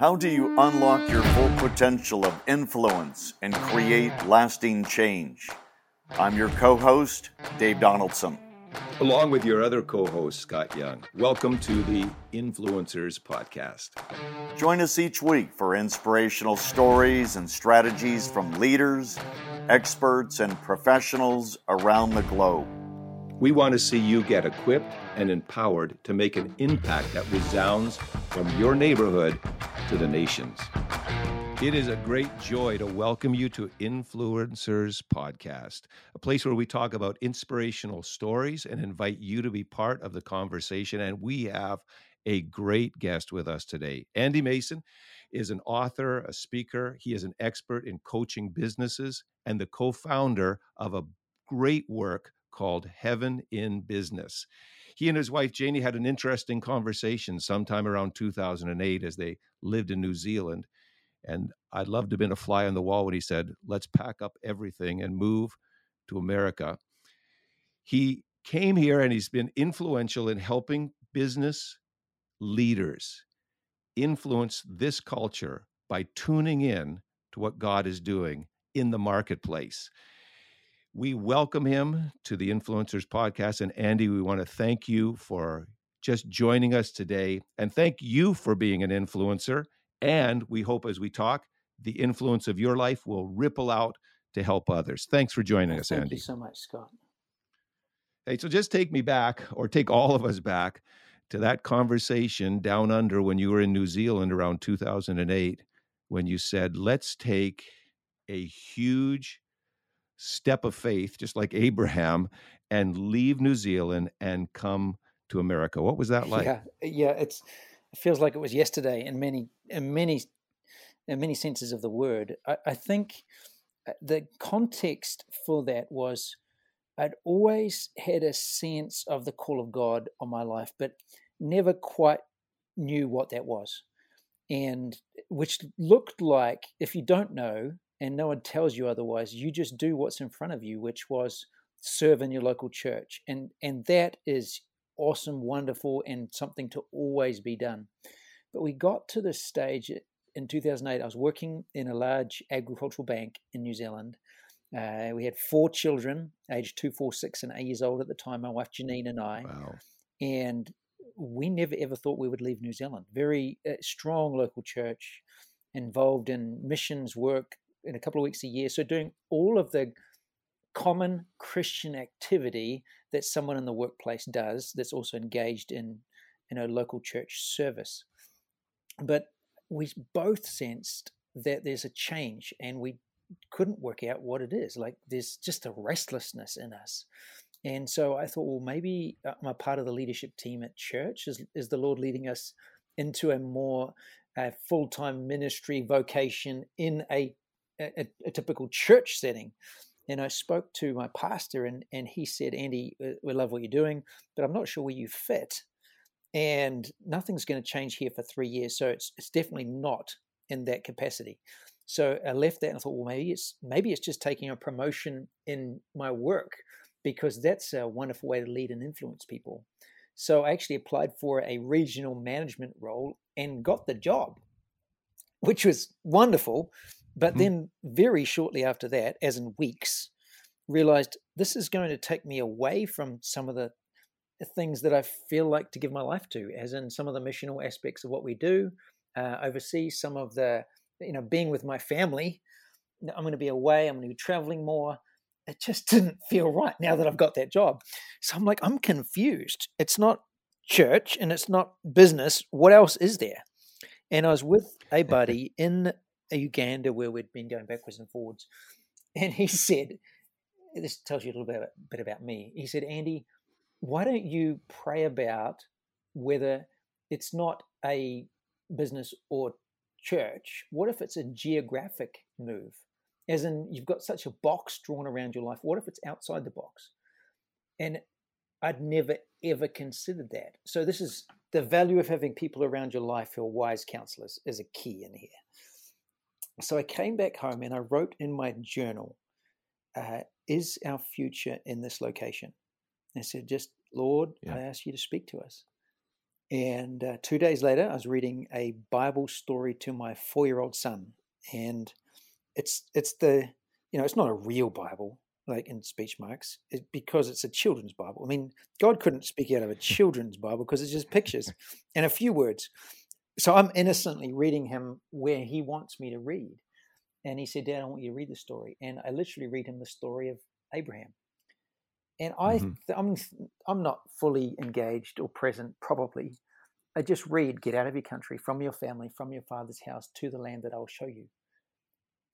How do you unlock your full potential of influence and create lasting change? I'm your co host, Dave Donaldson. Along with your other co host, Scott Young. Welcome to the Influencers Podcast. Join us each week for inspirational stories and strategies from leaders, experts, and professionals around the globe. We want to see you get equipped and empowered to make an impact that resounds from your neighborhood to the nations. It is a great joy to welcome you to Influencers Podcast, a place where we talk about inspirational stories and invite you to be part of the conversation. And we have a great guest with us today. Andy Mason is an author, a speaker. He is an expert in coaching businesses and the co founder of a great work called Heaven in Business. He and his wife Janie had an interesting conversation sometime around 2008 as they lived in New Zealand. And I'd love to have been a fly on the wall when he said, Let's pack up everything and move to America. He came here and he's been influential in helping business leaders influence this culture by tuning in to what God is doing in the marketplace. We welcome him to the Influencers Podcast. And Andy, we want to thank you for just joining us today. And thank you for being an influencer. And we hope as we talk, the influence of your life will ripple out to help others. Thanks for joining us, Thank Andy. you so much, Scott. Hey, so just take me back, or take all of us back to that conversation down under when you were in New Zealand around 2008, when you said, let's take a huge step of faith, just like Abraham, and leave New Zealand and come to America. What was that like? Yeah, yeah. It's it feels like it was yesterday in many, in many, in many senses of the word. I, I think uh, the context for that was I'd always had a sense of the call of God on my life, but never quite knew what that was, and which looked like if you don't know and no one tells you otherwise, you just do what's in front of you, which was serve in your local church. And and that is awesome, wonderful, and something to always be done. But we got to this stage in 2008. I was working in a large agricultural bank in New Zealand. Uh, we had four children, aged two, four, six, and eight years old at the time. My wife Janine and I, Wow. and we never ever thought we would leave New Zealand. Very uh, strong local church, involved in missions work in a couple of weeks a year. So doing all of the common Christian activity that someone in the workplace does that's also engaged in in a local church service. But we both sensed that there's a change and we couldn't work out what it is. Like there's just a restlessness in us. And so I thought, well, maybe uh, I'm a part of the leadership team at church. Is, is the Lord leading us into a more uh, full time ministry vocation in a, a, a typical church setting? And I spoke to my pastor, and, and he said, Andy, we love what you're doing, but I'm not sure where you fit. And nothing's going to change here for three years. So it's, it's definitely not in that capacity. So I left that and I thought, well, maybe it's maybe it's just taking a promotion in my work because that's a wonderful way to lead and influence people. So I actually applied for a regional management role and got the job, which was wonderful. But Mhm. then, very shortly after that, as in weeks, realized this is going to take me away from some of the things that I feel like to give my life to, as in some of the missional aspects of what we do, uh, overseas, some of the, you know, being with my family. I'm going to be away, I'm going to be traveling more. It just didn't feel right now that I've got that job. So I'm like, I'm confused. It's not church and it's not business. What else is there? And I was with a buddy in Uganda where we'd been going backwards and forwards. And he said, This tells you a little bit, bit about me. He said, Andy, why don't you pray about whether it's not a business or church? What if it's a geographic move? As in, you've got such a box drawn around your life. What if it's outside the box? And I'd never ever considered that. So, this is the value of having people around your life who are wise counselors is a key in here. So, I came back home and I wrote in my journal, uh, Is our future in this location? And I said, Just Lord, Yeah. I ask you to speak to us. And uh, two days later, I was reading a Bible story to my four-year-old son, and it's it's the you know it's not a real Bible like in speech marks it, because it's a children's Bible. I mean, God couldn't speak out of a children's Bible because it's just pictures and a few words. So I'm innocently reading him where he wants me to read, and he said, "Dad, I want you to read the story." And I literally read him the story of Abraham. And I, mm-hmm. I'm, I'm not fully engaged or present, probably. I just read, get out of your country, from your family, from your father's house to the land that I'll show you.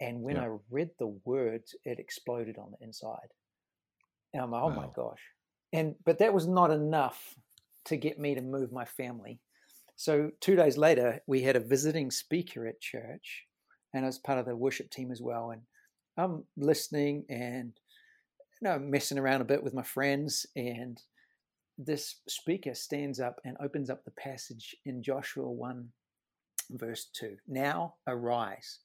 And when yeah. I read the words, it exploded on the inside. And I'm like, oh wow. my gosh. And, but that was not enough to get me to move my family. So two days later, we had a visiting speaker at church, and I was part of the worship team as well. And I'm listening and you know, messing around a bit with my friends, and this speaker stands up and opens up the passage in Joshua 1, verse 2. Now arise,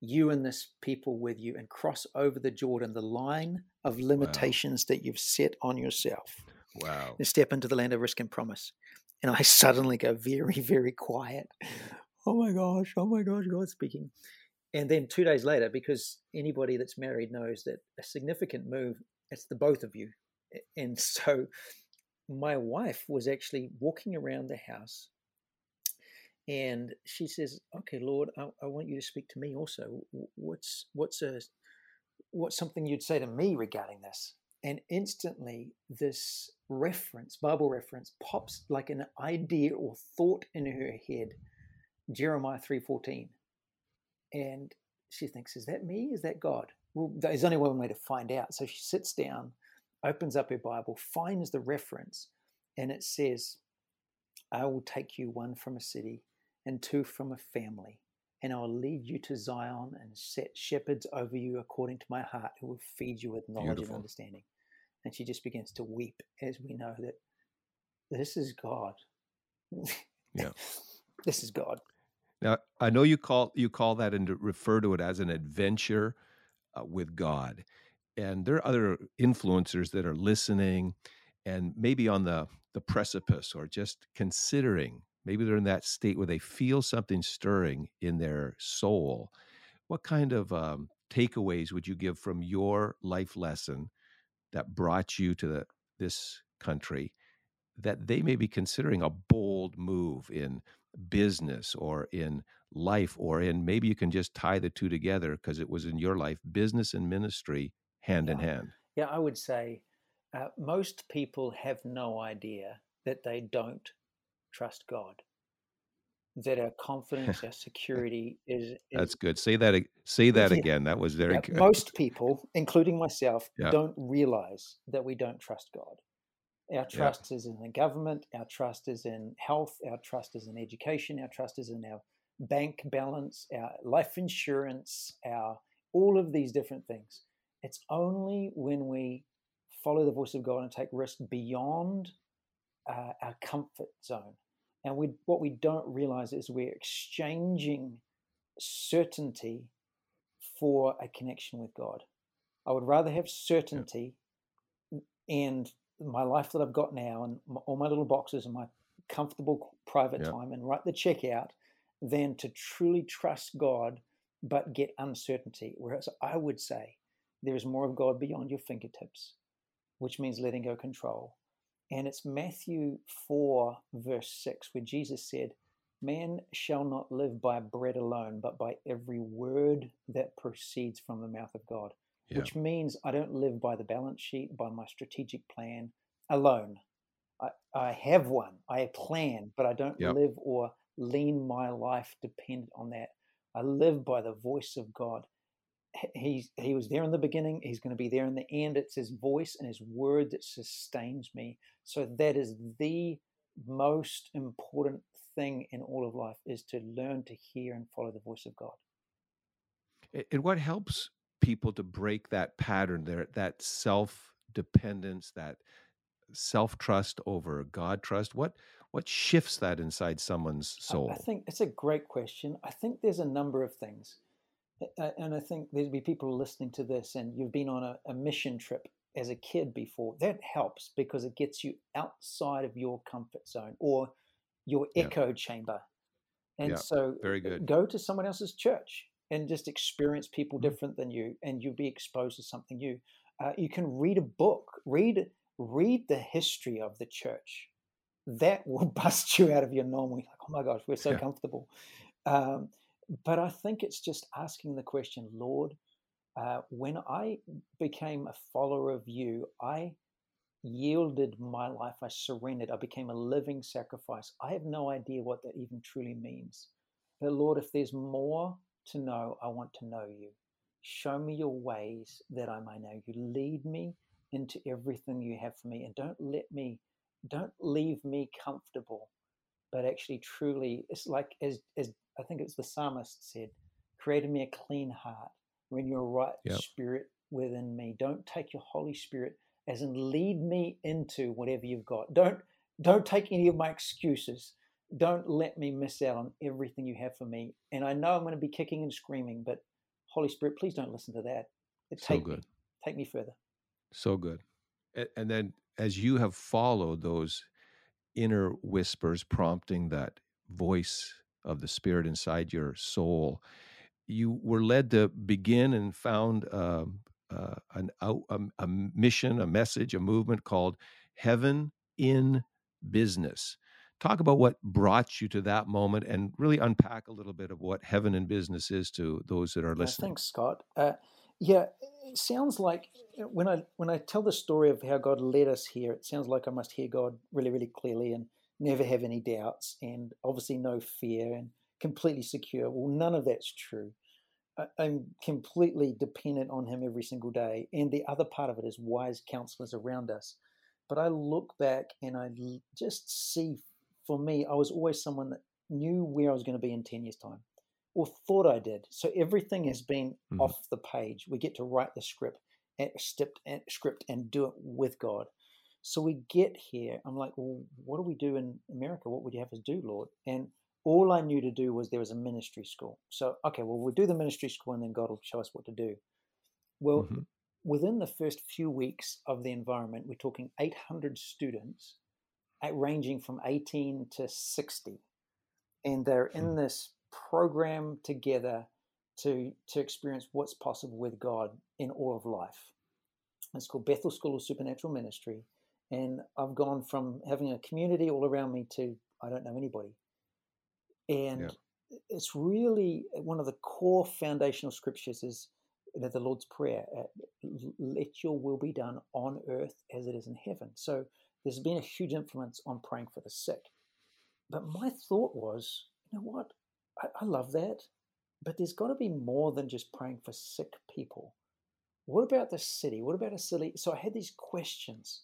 you and this people with you, and cross over the Jordan, the line of limitations wow. that you've set on yourself. Wow. And step into the land of risk and promise. And I suddenly go very, very quiet. Oh my gosh, oh my gosh, God speaking. And then two days later, because anybody that's married knows that a significant move it's the both of you. And so my wife was actually walking around the house and she says, "Okay, Lord, I, I, want you to speak to me also. What's what's a what's something you'd say to me regarding this?" And instantly, this reference, Bible reference, pops like an idea or thought in her head. Jeremiah three fourteen, and she thinks, "Is that me? Is that God?" well, there's only one way to find out. So she sits down, opens up her Bible, finds the reference, and it says, I will take you one from a city and two from a family, and I will lead you to Zion and set shepherds over you according to my heart, who will feed you with knowledge Beautiful. and understanding. And she just begins to weep as we know that this is God. Yeah. this is God. Now I know you call you call that and refer to it as an adventure uh, with God. And there are other influencers that are listening and maybe on the, the precipice or just considering. Maybe they're in that state where they feel something stirring in their soul. What kind of um, takeaways would you give from your life lesson that brought you to the, this country that they may be considering a bold move in business or in life or in maybe you can just tie the two together because it was in your life business and ministry hand yeah. in hand yeah i would say uh, most people have no idea that they don't trust god that our confidence our security is, is, that's good say that say that yeah. again that was very yeah, good most people including myself don't realize that we don't trust god our trust is in the government our trust is in health our trust is in education our trust is in our bank balance, our life insurance, our all of these different things. It's only when we follow the voice of God and take risk beyond uh, our comfort zone. And we, what we don't realize is we're exchanging certainty for a connection with God. I would rather have certainty and my life that I've got now and my, all my little boxes and my comfortable private yeah. time and write the check out than to truly trust God but get uncertainty. Whereas I would say there is more of God beyond your fingertips, which means letting go control. And it's Matthew 4, verse 6, where Jesus said, Man shall not live by bread alone, but by every word that proceeds from the mouth of God. Yeah. Which means I don't live by the balance sheet, by my strategic plan alone. I, I have one, I plan, but I don't yep. live or lean my life dependent on that. I live by the voice of God. He, he was there in the beginning. He's going to be there in the end. It's his voice and his word that sustains me. So that is the most important thing in all of life is to learn to hear and follow the voice of God. And what helps people to break that pattern there, that self dependence, that self trust over God trust? What what shifts that inside someone's soul? I think it's a great question. I think there's a number of things. And I think there'd be people listening to this, and you've been on a, a mission trip as a kid before. That helps because it gets you outside of your comfort zone, or your echo chamber. And so very good. go to someone else's church and just experience people Mhm. different than you and you'll be exposed to something new. Uh, you can read a book, read read the history of the church. That will bust you out of your normal. Like, oh my gosh, we're so Yeah. comfortable. Um, but I think it's just asking the question, Lord, uh, when I became a follower of you, I yielded my life, I surrendered, I became a living sacrifice. I have no idea what that even truly means. But Lord, if there's more to know, I want to know you. Show me your ways that I may know you. Lead me into everything you have for me. And don't let me, don't leave me comfortable, but actually truly, it's like as, as I think it's the psalmist said, create in me a clean heart, renew a right Yep. spirit within me. Don't take your Holy Spirit as in lead me into whatever you've got. Don't don't take any of my excuses. Don't let me miss out on everything you have for me. And I know I'm going to be kicking and screaming, but Holy Spirit, please don't listen to that. It So take good. me, take me further. So good. And then as you have followed those inner whispers prompting that voice of the spirit inside your soul, you were led to begin and found um, uh, an out, a, a mission, a message, a movement called Heaven in Business. Talk about what brought you to that moment and really unpack a little bit of what Heaven in Business is to those that are Uh, listening. thanks, Scott. Uh, yeah, it sounds like uh, when I when I tell the story of how God led us here, it sounds like I must hear God really, really clearly and never have any doubts, and obviously no fear and completely secure. Well, none of that's true. I'm completely dependent on Him every single day, and the other part of it is wise counselors around us. But I look back and I just see, for me, I was always someone that knew where I was going to be in ten years' time or thought I did. So everything has been Mhm. off the page. We get to write the script, script, script, and do it with God. So we get here. I'm like, well, what do we do in America? What would you have us do, Lord? And all I knew to do was there was a ministry school. So okay, well, we'll do the ministry school, and then God will show us what to do. Well, Mhm. within the first few weeks of the environment, we're talking 800 students, at ranging from 18 to 60 and they're in Hmm. this program together to to experience what's possible with God in all of life. It's called Bethel School of Supernatural Ministry, and I've gone from having a community all around me to I don't know anybody, and it's really one of the core foundational scriptures is you know, the Lord's Prayer: uh, "Let Your will be done on earth as it is in heaven." So there's been a huge influence on praying for the sick. But my thought was, you know what? I, I love that. But there's got to be more than just praying for sick people. What about the city? What about a city? So I had these questions.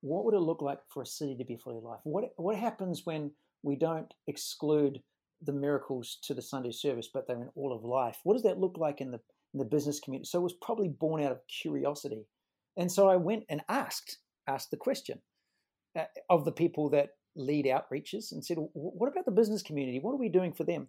What would it look like for a city to be fully alive? What what happens when we don't exclude the miracles to the Sunday service, but they're in all of life? What does that look like in the in the business community? So it was probably born out of curiosity, and so I went and asked asked the question uh, of the people that lead outreaches and said, "Wh- "What about the business community? What are we doing for them?"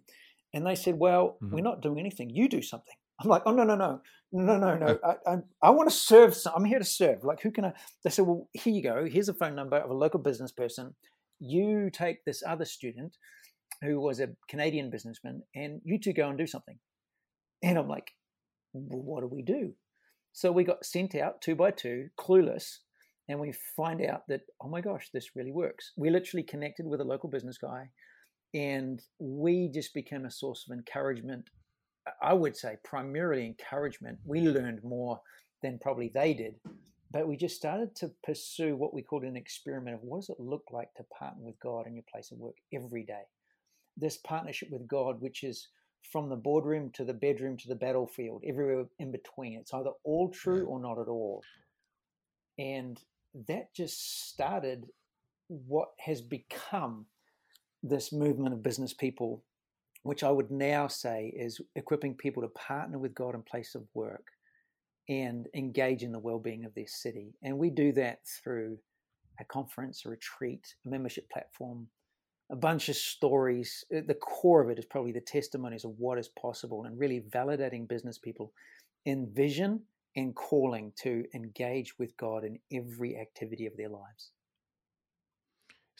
And they said, "Well, Mhm. we're not doing anything. You do something." I'm like, "Oh no, no, no, no, no, no! Uh I, I, I want to serve. Some, I'm here to serve. Like, who can I?" They said, "Well, here you go. Here's a phone number of a local business person. You take this other student who was a Canadian businessman, and you two go and do something." And I'm like, well, "What do we do?" So we got sent out two by two, clueless, and we find out that oh my gosh this really works we literally connected with a local business guy and we just became a source of encouragement i would say primarily encouragement. We learned more than probably they did but we just started to pursue what we called an experiment of what does it look like to partner with god in your place of work every day? This partnership with god which is from the boardroom to the bedroom to the battlefield everywhere in between. It's either all true or not at all. And that just started what has become this movement of business people, which I would now say is equipping people to partner with God in place of work and engage in the well-being of their city. And we do that through a conference, a retreat, a membership platform, a bunch of stories. The core of it is probably the testimonies of what is possible and really validating business people in vision and calling to engage with God in every activity of their lives.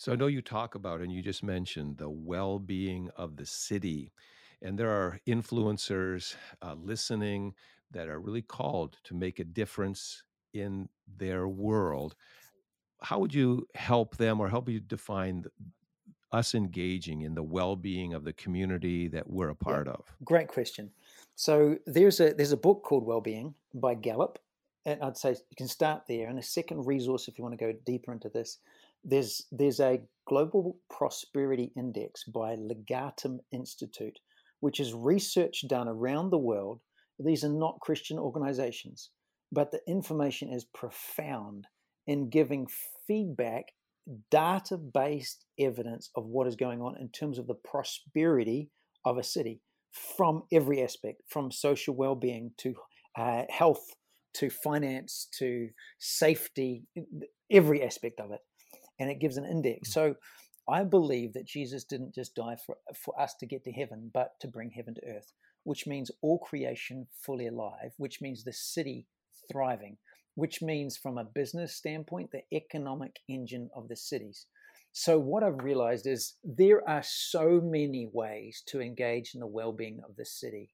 So I know you talk about, and you just mentioned the well being of the city. And there are influencers uh, listening that are really called to make a difference in their world. How would you help them or help you define us engaging in the well-being of the community that we're a part yeah, of? Great question. So there's a there's a book called Wellbeing by Gallup, and I'd say you can start there. And a second resource, if you want to go deeper into this, there's there's a Global Prosperity Index by Legatum Institute, which is research done around the world. These are not Christian organizations, but the information is profound in giving feedback data based evidence of what is going on in terms of the prosperity of a city from every aspect, from social well being to uh, health to finance to safety, every aspect of it. And it gives an index. Mm. So I believe that Jesus didn't just die for, for us to get to heaven, but to bring heaven to earth, which means all creation fully alive, which means the city thriving, which means, from a business standpoint, the economic engine of the cities. So, what I've realized is there are so many ways to engage in the well being of the city.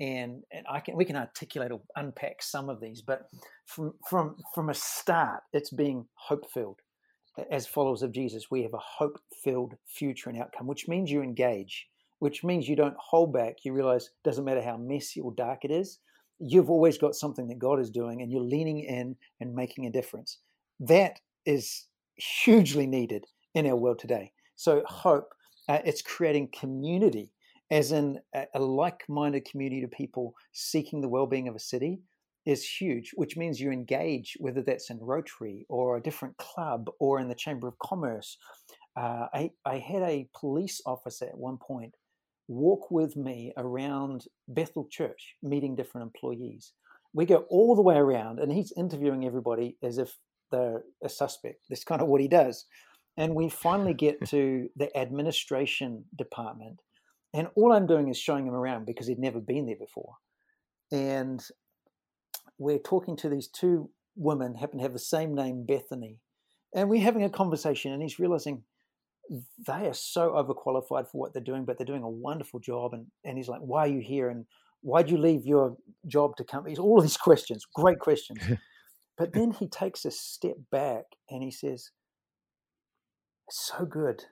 And, and I can we can articulate or unpack some of these, but from from from a start, it's being hope filled. As followers of Jesus, we have a hope filled future and outcome, which means you engage, which means you don't hold back. You realize it doesn't matter how messy or dark it is, you've always got something that God is doing and you're leaning in and making a difference. That is hugely needed in our world today. So, hope, uh, it's creating community, as in a, a like minded community of people seeking the well being of a city is huge, which means you engage, whether that's in Rotary or a different club or in the Chamber of Commerce. Uh, I, I had a police officer at one point walk with me around Bethel Church, meeting different employees. We go all the way around, and he's interviewing everybody as if they're a suspect. That's kind of what he does. And we finally get to the administration department, and all I'm doing is showing him around because he'd never been there before. And we're talking to these two women, happen to have the same name, Bethany. And we're having a conversation, and he's realizing they are so overqualified for what they're doing, but they're doing a wonderful job. And, and he's like, why are you here? And why'd you leave your job to come? He's all of these questions, great questions. but then he takes a step back and he says, it's so good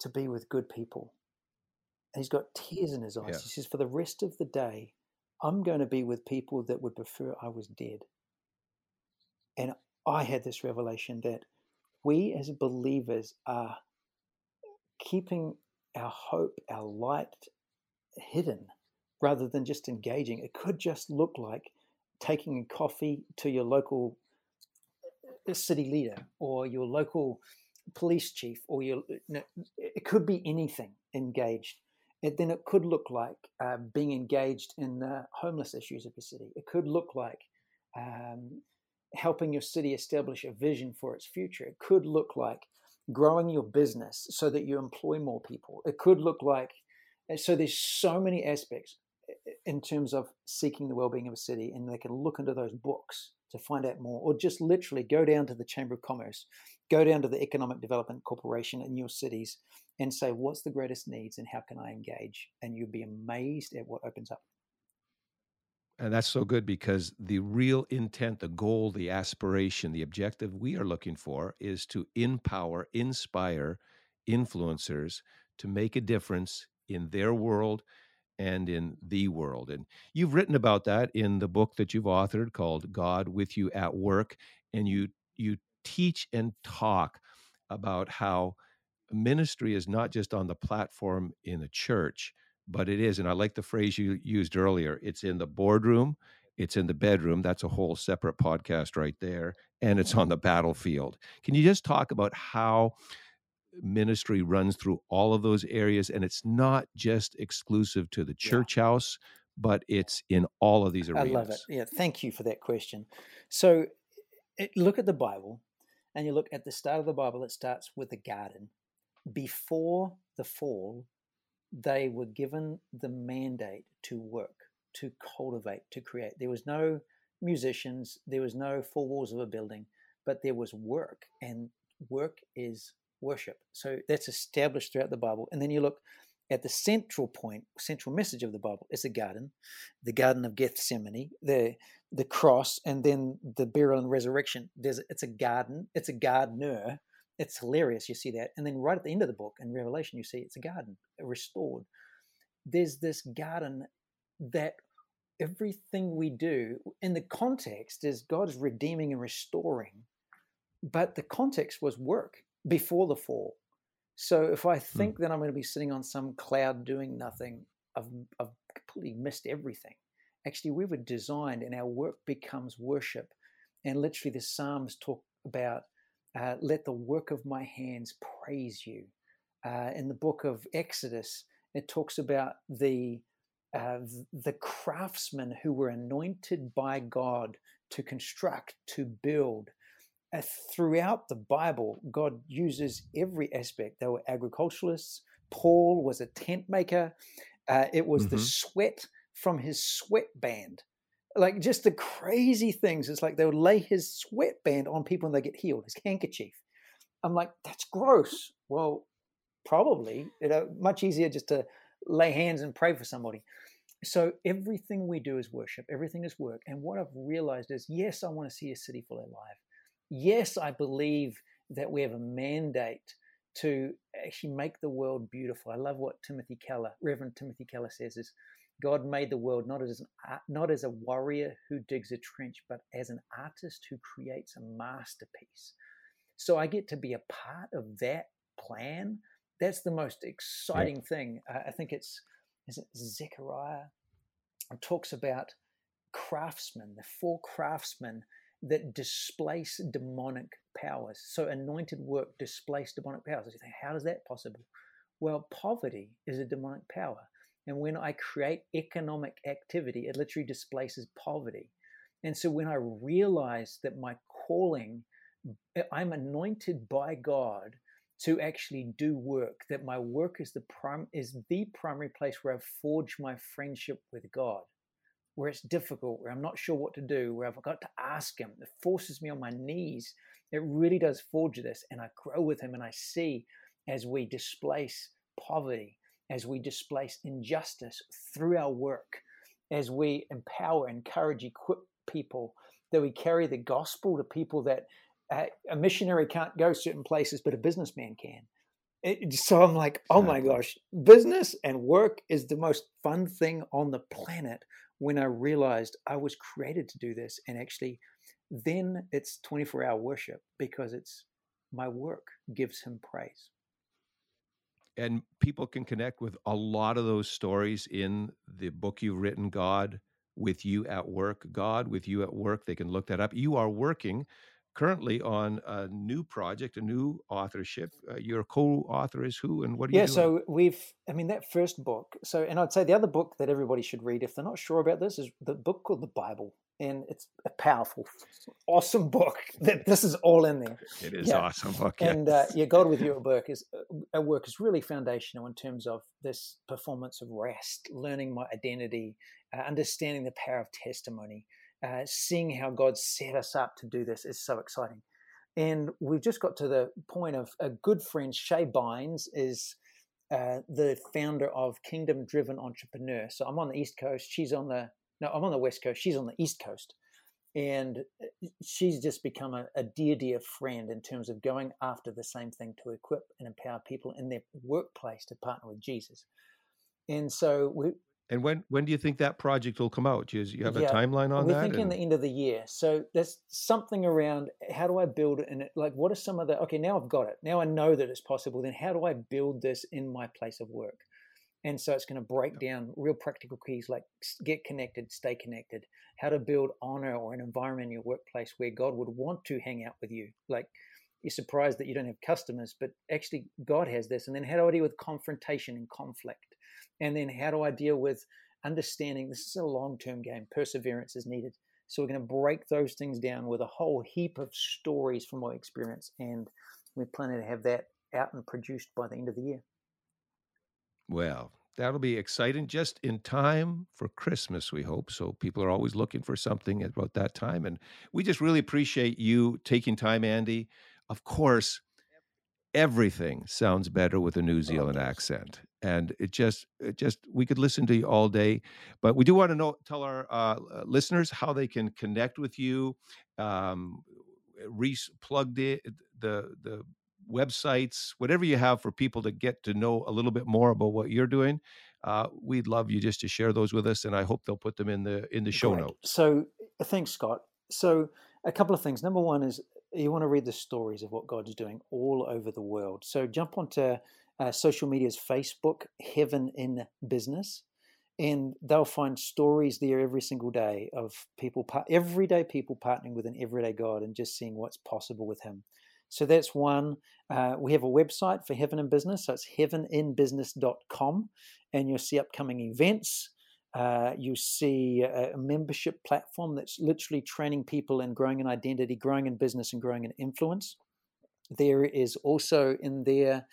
to be with good people. And he's got tears in his eyes. Yeah. He says, for the rest of the day, I'm going to be with people that would prefer I was dead. And I had this revelation that we as believers are keeping our hope, our light hidden rather than just engaging. It could just look like taking a coffee to your local uh, city leader or your local police chief or your it could be anything engaged and then it could look like uh, being engaged in the homeless issues of the city it could look like um, helping your city establish a vision for its future it could look like growing your business so that you employ more people. It could look like so there's so many aspects in terms of seeking the well-being of a city and they can look into those books to find out more or just literally go down to the chamber of commerce go down to the economic development corporation in your cities and say what's the greatest needs and how can i engage and you'll be amazed at what opens up and that's so good because the real intent, the goal, the aspiration, the objective we are looking for is to empower, inspire influencers to make a difference in their world and in the world. And you've written about that in the book that you've authored called God with You at Work. And you you teach and talk about how ministry is not just on the platform in the church, but it is. And I like the phrase you used earlier it's in the boardroom, it's in the bedroom. That's a whole separate podcast right there. And it's on the battlefield. Can you just talk about how ministry runs through all of those areas? And it's not just exclusive to the church yeah. house, but it's in all of these areas. I love it. Yeah. Thank you for that question. So it, look at the Bible and you look at the start of the Bible, it starts with the garden. Before the fall, they were given the mandate to work, to cultivate, to create. There was no musicians, there was no four walls of a building, but there was work, and work is worship. So that's established throughout the Bible. And then you look at the central point, central message of the Bible is the garden, the Garden of Gethsemane, the the cross, and then the burial and resurrection. There's it's a garden, it's a gardener. It's hilarious. You see that, and then right at the end of the book in Revelation, you see it's a garden restored. There's this garden that everything we do in the context is God is redeeming and restoring, but the context was work before the fall. So if I hmm. think mm. that I'm going to be sitting on some cloud doing nothing, I've, I've completely missed everything. Actually, we were designed, and our work becomes worship. And literally, the Psalms talk about uh, let the work of my hands praise you. Uh, in the book of Exodus, it talks about the uh, the craftsmen who were anointed by God to construct, to build, throughout the Bible, God uses every aspect. They were agriculturalists. Paul was a tent maker. Uh, it was mm-hmm. the sweat from his sweatband. Like just the crazy things. It's like they would lay his sweatband on people and they get healed, his handkerchief. I'm like, that's gross. Well, probably. You know, much easier just to lay hands and pray for somebody. So everything we do is worship, everything is work. And what I've realized is yes, I want to see a city fully alive yes, I believe that we have a mandate to actually make the world beautiful. I love what Timothy Keller, Reverend Timothy Keller says is God made the world not as an, not as a warrior who digs a trench, but as an artist who creates a masterpiece. So I get to be a part of that plan. That's the most exciting yeah. thing. I think it's is it Zechariah? It talks about craftsmen, the four craftsmen that displace demonic powers. So anointed work displaces demonic powers. Think, how is that possible? Well, poverty is a demonic power. And when I create economic activity, it literally displaces poverty. And so when I realize that my calling, eh, I'm anointed by God to actually do work, that my work is the prime is the primary place where I've forged my friendship with God where it's difficult, where I'm not sure what to do, where I've got to ask Him. It forces me on my knees. It really does forge this. And I grow with Him and I see as we displace poverty, as we displace injustice through our work, as we empower, encourage, equip people, that we carry the gospel to people that uh, a missionary can't go certain places, but a businessman can. It, so I'm like, oh my gosh, business and work is the most fun thing on the planet when I realized I was created to do this. And actually, then it's 24 hour worship because it's my work gives him praise. And people can connect with a lot of those stories in the book you've written, God with you at work. God with you at work. They can look that up. You are working currently on a new project, a new authorship. Uh, your co-author is who, and what are yeah, you? Yeah, so we've, I mean, that first book. So, and I'd say the other book that everybody should read if they're not sure about this is the book called the Bible, and it's a powerful, awesome book. That this is all in there. It is yeah. awesome book. Yes. And uh, yeah, God with you work is at work is really foundational in terms of this performance of rest, learning my identity, uh, understanding the power of testimony uh, seeing how God set us up to do this is so exciting. And we've just got to the point of a good friend, Shae Bynes, is uh, the founder of Kingdom Driven Entrepreneur. So I'm on the East Coast. She's on the, no, I'm on the West Coast. She's on the East Coast. And uh, she's just become a, a dear, dear friend in terms of going after the same thing to equip and empower people in their workplace to partner with Jesus. And so we, and when when do you think that project will come out? Do you, have yeah, a timeline on we're that? We're thinking and... the end of the year. So there's something around eh, how do I build it and like what are some of the okay, now I've got it. Now I know that it's possible. Then how do I build this in my place of work? And so it's going to break down real practical keys like get connected, stay connected, how to build honor or an environment in your workplace where God would want to hang out with you. Like you're surprised that you don't have customers, but actually God has this. And then how do I deal with confrontation and conflict? And then how do I deal with understanding this is a long term game? Perseverance is needed. So we're going to break those things down with a whole heap of stories from my experience. And we're planning to have that out and produced by the end of the year. Well, that'll be exciting just in time for Christmas, we hope. So people are always looking for something at about that time. And we just really appreciate you taking time, Andy. Of course, everything sounds better with a New oh, Zealand accent. And it just, it just, we could listen to you all day. But we do want to know, tell our uh, listeners how they can connect with you. Um, Reese plugged it, the the websites, whatever you have for people to get to know a little bit more about what you're doing. Uh, we'd love you just to share those with us, and I hope they'll put them in the in the show Great. notes. So, uh, thanks, Scott. So, a couple of things. Number one is you want to read the stories of what God is doing all over the world. So, jump onto uh, social media's Facebook, Heaven in Business, and they'll find stories there every single day of people, everyday people partnering with an everyday God and just seeing what's possible with Him. So that's one. Uh, we have a website for Heaven in Business, so it's heaveninbusiness.com, and you'll see upcoming events. Uh, you see a, membership platform that's literally training people in growing an identity, growing in business, and growing in influence. There is also in there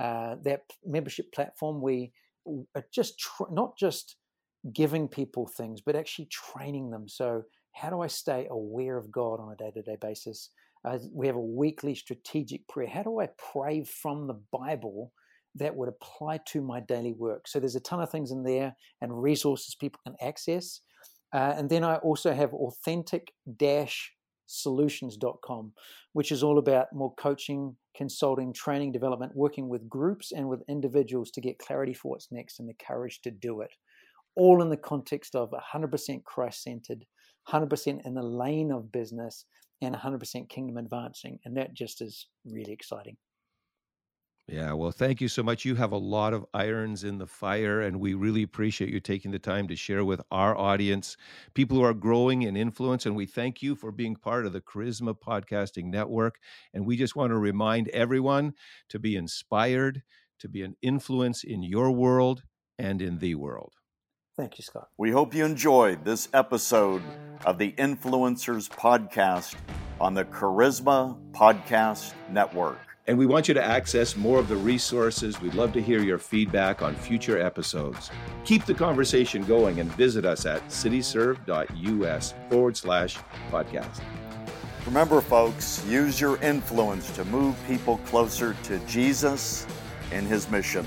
uh, that membership platform we are just tr- not just giving people things, but actually training them. So how do I stay aware of God on a day-to-day basis? Uh, we have a weekly strategic prayer. How do I pray from the Bible that would apply to my daily work? So there's a ton of things in there and resources people can access. Uh, and then I also have authentic solutions.com, which is all about more coaching, consulting, training, development, working with groups and with individuals to get clarity for what's next and the courage to do it. All in the context of 100% Christ centered, 100% in the lane of business, and 100% kingdom advancing. And that just is really exciting. Yeah, well, thank you so much. You have a lot of irons in the fire, and we really appreciate you taking the time to share with our audience, people who are growing in influence. And we thank you for being part of the Charisma Podcasting Network. And we just want to remind everyone to be inspired, to be an influence in your world and in the world. Thank you, Scott. We hope you enjoyed this episode of the Influencers Podcast on the Charisma Podcast Network. And we want you to access more of the resources. We'd love to hear your feedback on future episodes. Keep the conversation going and visit us at cityserve.us forward slash podcast. Remember, folks, use your influence to move people closer to Jesus and his mission.